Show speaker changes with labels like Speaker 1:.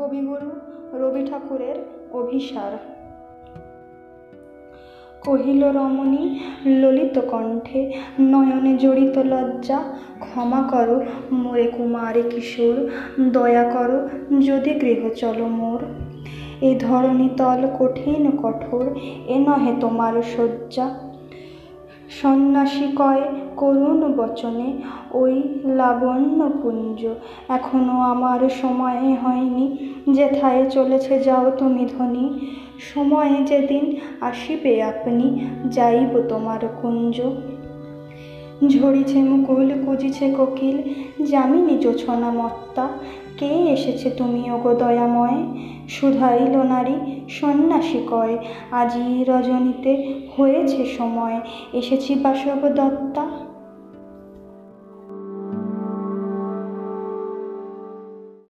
Speaker 1: কবিগুরু রবি ঠাকুরের অভিসার। কহিল রমণী, ললিত কণ্ঠে নয়নে জড়িত লজ্জা, ক্ষমা করো মোরে কুমারী কিশোর, দয়া করো যদি গৃহ চলো মোর। এ ধরণী তল কঠিন কঠোর, এ নহে তোমার শয্যা সন্ন্যাসী কয়, করুণ বচনে ওই লাবণ্যপুঞ্জ। এখনও আমার সময় হয়নি। যেথায় চলেছে যাও তুমি ধনী। সময়ে যেদিন আসিবে আপনি, যাইব তোমার কুঞ্জ। ঝরিছে মুকুল, কুজিছে কোকিল, যামিনী জোছনা মত্তা। কে এসেছে তুমি ওগো দয়াময়? সুধাইল নারী, সন্ন্যাসী কয়, আজি রজনীতে হয়েছে সময়, এসেছি বাসব দত্তা